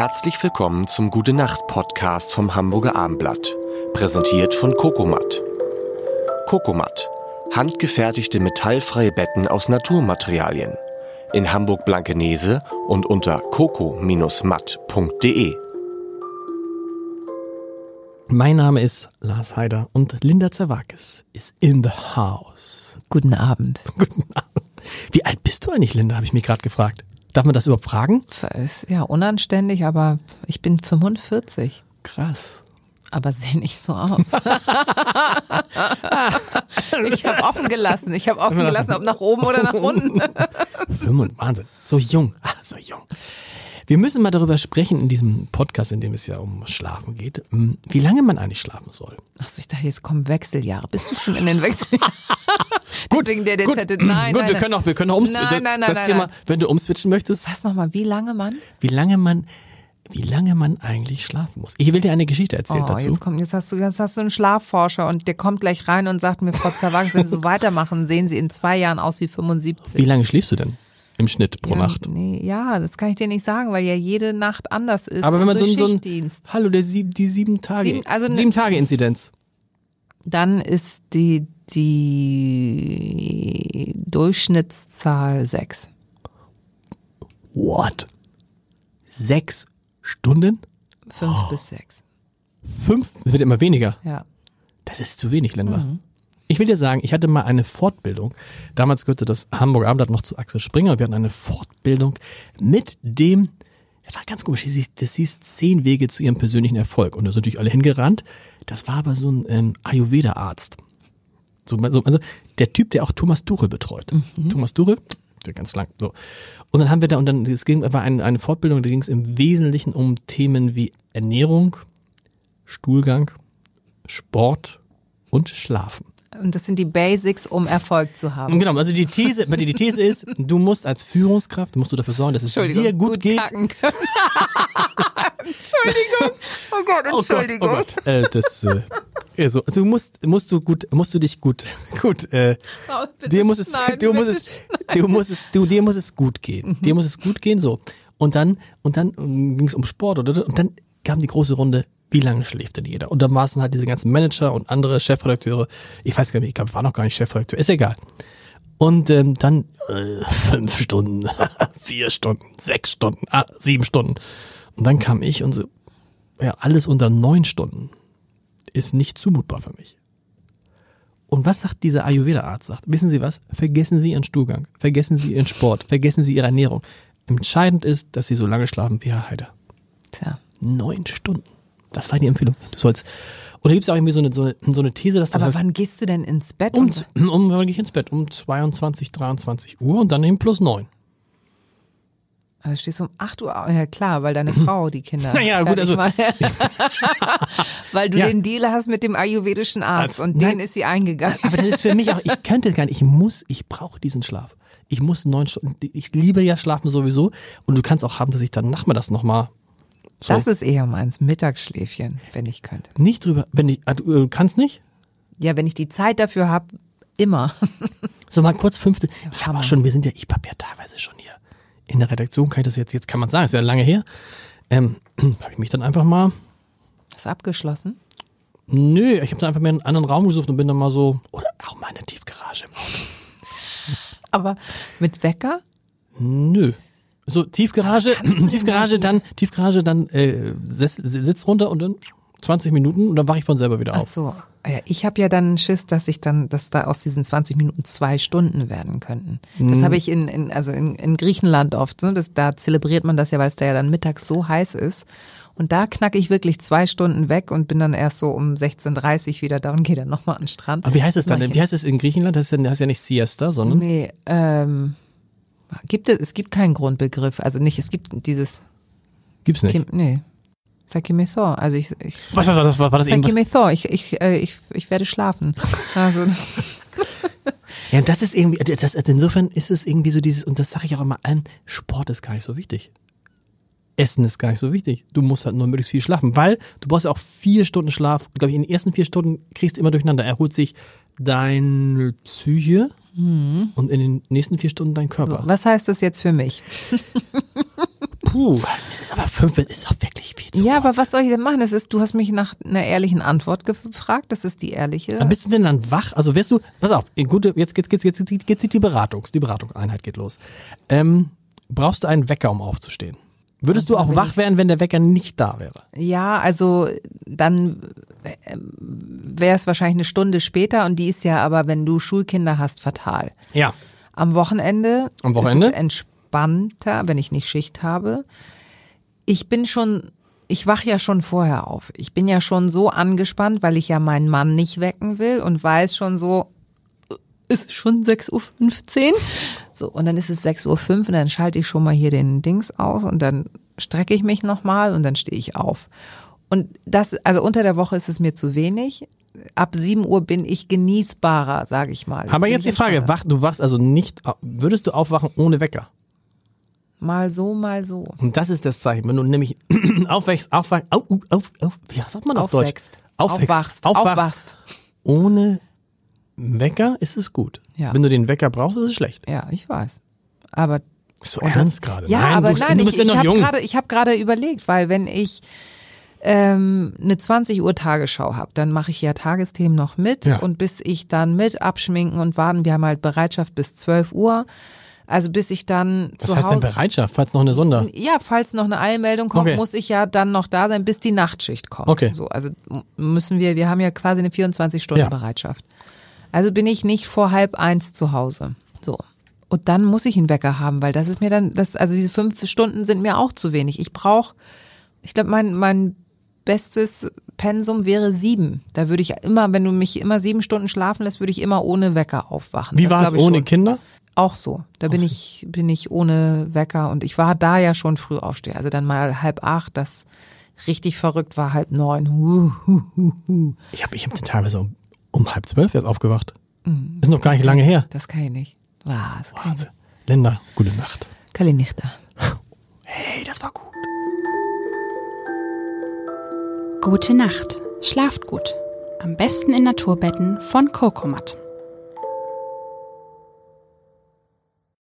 Herzlich willkommen zum Gute Nacht Podcast vom Hamburger Armblatt, präsentiert von Kokomat. Kokomat, handgefertigte metallfreie Betten aus Naturmaterialien. In Hamburg Blankenese und unter coco-matt.de. Mein Name ist Lars Heider und Linda Zerwakis ist in the house. Guten Abend. Guten Abend. Wie alt bist du eigentlich, Linda, habe ich mich gerade gefragt. Darf man das überhaupt fragen? Ist ja unanständig, aber ich bin 45. Krass. Aber sehe nicht so aus. ich habe offen gelassen. Ich habe offen gelassen, ob nach oben oder nach unten. 25, Wahnsinn. So jung. Ah, so jung. Wir müssen mal darüber sprechen in diesem Podcast, in dem es ja um Schlafen geht, hm, wie lange man eigentlich schlafen soll. Achso, ich dachte, jetzt kommen Wechseljahre. Bist du schon in den Wechseljahren? Deswegen der gut, DZ. Nein, gut, nein, wir können auch, wir können auch umswitchen. Nein, nein, nein, das Thema, wenn du umswitchen möchtest, Was nochmal? Wie lange, Mann? wie lange man, wie lange man eigentlich schlafen muss. Ich will dir eine Geschichte erzählen Oh, dazu. jetzt, kommt, jetzt, hast du, jetzt hast du einen Schlafforscher und der kommt gleich rein und sagt mir, Frau Zerwakis, wenn Sie so weitermachen, sehen Sie in zwei Jahren aus wie 75. Wie lange schläfst du denn im Schnitt pro ja, Nacht? Nee, ja, das kann ich dir nicht sagen, weil ja jede Nacht anders ist. Aber wenn man so, so ein, hallo, der sieb, die sieben Tage, Sieben- also sieben Tage Inzidenz. Dann ist die, die Durchschnittszahl sechs. What? Sechs Stunden? Fünf Oh. bis sechs. Fünf? Es wird immer weniger. Ja. Das ist zu wenig, Linda. Mhm. Ich will dir sagen, ich hatte mal eine Fortbildung. Damals gehörte das Hamburger Abendblatt noch zu Axel Springer. Wir hatten eine Fortbildung mit dem, das war ganz komisch, das hieß, das hieß zehn Wege zu ihrem persönlichen Erfolg. Und da sind natürlich alle hingerannt. Das war aber so ein ähm, Ayurveda-Arzt. So, so, also der Typ, der auch Thomas Tuchel betreut. Thomas Tuchel, der ganz lang, so. Und dann haben wir da, und dann, es ging, war eine, eine Fortbildung, da ging es im Wesentlichen um Themen wie Ernährung, Stuhlgang, Sport und Schlafen. Und das sind die Basics, um Erfolg zu haben. Genau, also die These, die die These ist, du musst als Führungskraft, musst du dafür sorgen, dass es dir gut, geht. kacken können. Entschuldigung. Oh Gott, Entschuldigung. Oh Gott, oh Gott. Äh, das, äh, also, du musst, musst du gut, musst du dich gut, gut, äh, Oh, dir muss es, dir muss es, du musst es, du, dir muss es gut gehen. Dir muss es gut gehen, so. Und dann, und dann ging es um Sport, oder? Und dann kam die große Runde, wie lange schläft denn jeder? Und dann waren halt diese ganzen Manager und andere Chefredakteure. Ich weiß gar nicht, ich glaube, ich war noch gar nicht Chefredakteur. Ist egal. Und ähm, dann äh, fünf Stunden, vier Stunden, sechs Stunden, ah, sieben Stunden. Und dann kam ich und so, ja, alles unter neun Stunden ist nicht zumutbar für mich. Und was sagt dieser Ayurveda-Arzt? Sagt, wissen Sie was? Vergessen Sie Ihren Stuhlgang, vergessen Sie Ihren Sport, vergessen Sie Ihre Ernährung. Entscheidend ist, dass Sie so lange schlafen wie Herr Heider. Tja. Neun Stunden. Das war die Empfehlung. Du sollst. Oder gibt es auch irgendwie so eine, so eine, so eine These, dass du Aber sagst, wann gehst du denn ins Bett? um, Und, um, wann gehe ich ins Bett? Um 22, 23 Uhr und dann eben plus neun. Also stehst du um 8 Uhr? Ja klar, weil deine Frau die Kinder Naja, gut, also-. Weil du Ja. den Deal hast mit dem ayurvedischen Arzt Als- und nein. den ist sie eingegangen. Aber das ist für mich auch, ich könnte gar nicht, ich muss, ich brauche diesen Schlaf. Ich muss neun Stunden, ich liebe ja Schlafen sowieso und du kannst auch haben, dass ich dann nachmittags nochmal so, Das ist eher meins, Mittagsschläfchen, wenn ich könnte. nicht drüber, wenn ich, ah, du äh, kannst nicht? Ja, wenn ich die Zeit dafür habe, immer. So mal kurz 15. Ich habe auch schon, wir sind ja, ich hab ja teilweise schon hier in der Redaktion, kann ich das jetzt, jetzt kann man sagen, ist ja lange her. Ähm, habe ich mich dann einfach mal, Ist abgeschlossen. nö, ich habe dann einfach mir einen anderen Raum gesucht und bin dann mal so, oder auch mal in der Tiefgarage im Auto. Aber mit Wecker? Nö. So Tiefgarage, Tiefgarage, dann Tiefgarage, dann äh, Sitz, Sitz runter und dann 20 Minuten und dann wache ich von selber wieder Ach auf. so. Ja, ich habe ja dann Schiss, dass ich dann, dass da aus diesen 20 Minuten zwei Stunden werden könnten. Das habe ich in, in also in, in Griechenland oft. Ne? Das, da zelebriert man das ja, weil es da ja dann mittags so heiß ist. Und da knacke ich wirklich zwei Stunden weg und bin dann erst so um 16.30 Uhr wieder da und gehe dann nochmal an den Strand. Aber wie heißt es dann? Ich Wie heißt es in Griechenland? Das ist ja, das ist ja nicht Siesta, sondern Nee, ähm, gibt es, es gibt keinen Grundbegriff. Also nicht, es gibt dieses, gibt's nicht. Kim, nee, Sakimethor. Also ich, ich Was, was, was, was war das eben? Was? Sakimethor. Ich, ich, äh, ich, ich werde schlafen. Also, Ja, das ist irgendwie, das, also insofern ist es irgendwie so dieses, und das sage ich auch immer allen, Sport ist gar nicht so wichtig. Essen ist gar nicht so wichtig. Du musst halt nur möglichst viel schlafen, weil du brauchst ja auch vier Stunden Schlaf. Glaube ich, in den ersten vier Stunden kriegst du immer durcheinander. Erholt sich deine Psyche und in den nächsten vier Stunden dein Körper. so, was heißt das jetzt für mich? Puh, das ist aber fünf, das ist auch wirklich viel zu Ja, kurz. aber was soll ich denn machen? Das ist, du hast mich nach einer ehrlichen Antwort gefragt. Das ist die ehrliche. Dann bist du denn dann wach? Also wirst du, pass auf, in gute, jetzt geht's, jetzt, jetzt, jetzt, jetzt die Beratungs, die Beratungseinheit geht los. Ähm, brauchst du einen Wecker, um aufzustehen? Würdest du auch wach werden, wenn der Wecker nicht da wäre? Ja, also dann wäre es wahrscheinlich eine Stunde später und die ist ja aber, wenn du Schulkinder hast, fatal. Ja. Am Wochenende, Am Wochenende? ist es entspannter, wenn ich nicht Schicht habe. Ich bin schon, ich wach ja schon vorher auf. Ich bin ja schon so angespannt, weil ich ja meinen Mann nicht wecken will und weiß schon so, ist schon 6.15 Uhr. So, und dann ist es 6.05 Uhr und dann schalte ich schon mal hier den Dings aus und dann strecke ich mich nochmal und dann stehe ich auf. Und das, also unter der Woche ist es mir zu wenig. Ab 7 Uhr bin ich genießbarer, sage ich mal. Aber bin jetzt die Frage, wach, du wachst also nicht, würdest du aufwachen ohne Wecker? Mal so, mal so. Und das ist das Zeichen, wenn du nämlich aufwächst, aufwachst, auf, auf, auf, wie sagt man auf Deutsch? Aufwächst. Aufwächst, Aufwachst. aufwachst. Ohne Wecker ist es gut. Ja. Wenn du den Wecker brauchst, ist es schlecht. Ja, ich weiß. Aber So ernst gerade. ja, nein, aber du, nein, du ich, bist ja ich noch habe jung. gerade, ich habe gerade überlegt, weil wenn ich ähm, eine 20 Uhr Tagesschau habe, dann mache ich ja Tagesthemen noch mit Ja. und bis ich dann mit abschminken und warten, wir haben halt Bereitschaft bis 12 Uhr. Also bis ich dann Was zu heißt denn Hause Bereitschaft, falls noch eine Sonder? Ja, falls noch eine Eilmeldung kommt, Okay. muss ich ja dann noch da sein, bis die Nachtschicht kommt. Okay. So, also müssen wir, wir haben ja quasi eine 24 Stunden Ja. Bereitschaft. Also bin ich nicht vor halb eins zu Hause. So. Und dann muss ich einen Wecker haben, weil das ist mir dann, das, also diese fünf Stunden sind mir auch zu wenig. Ich brauche, ich glaube, mein, mein bestes Pensum wäre sieben. Da würde ich immer, wenn du mich immer sieben Stunden schlafen lässt, würde ich immer ohne Wecker aufwachen. Wie war es ohne schon. Kinder? Auch so. Da bin ich, bin ich ohne Wecker und ich war da ja schon früh aufsteher. Also dann mal halb acht, das richtig verrückt war halb neun. Huh, huh, huh, huh. Ich habe ich hab teilweise um, um halb zwölf erst aufgewacht. Mhm. Ist noch gar nicht lange her. Das kann ich nicht. Ah, das kann ich Wahnsinn. Linda, gute Nacht. da. Hey, das war gut. Gute Nacht. Schlaft gut. Am besten in Naturbetten von Kokomat.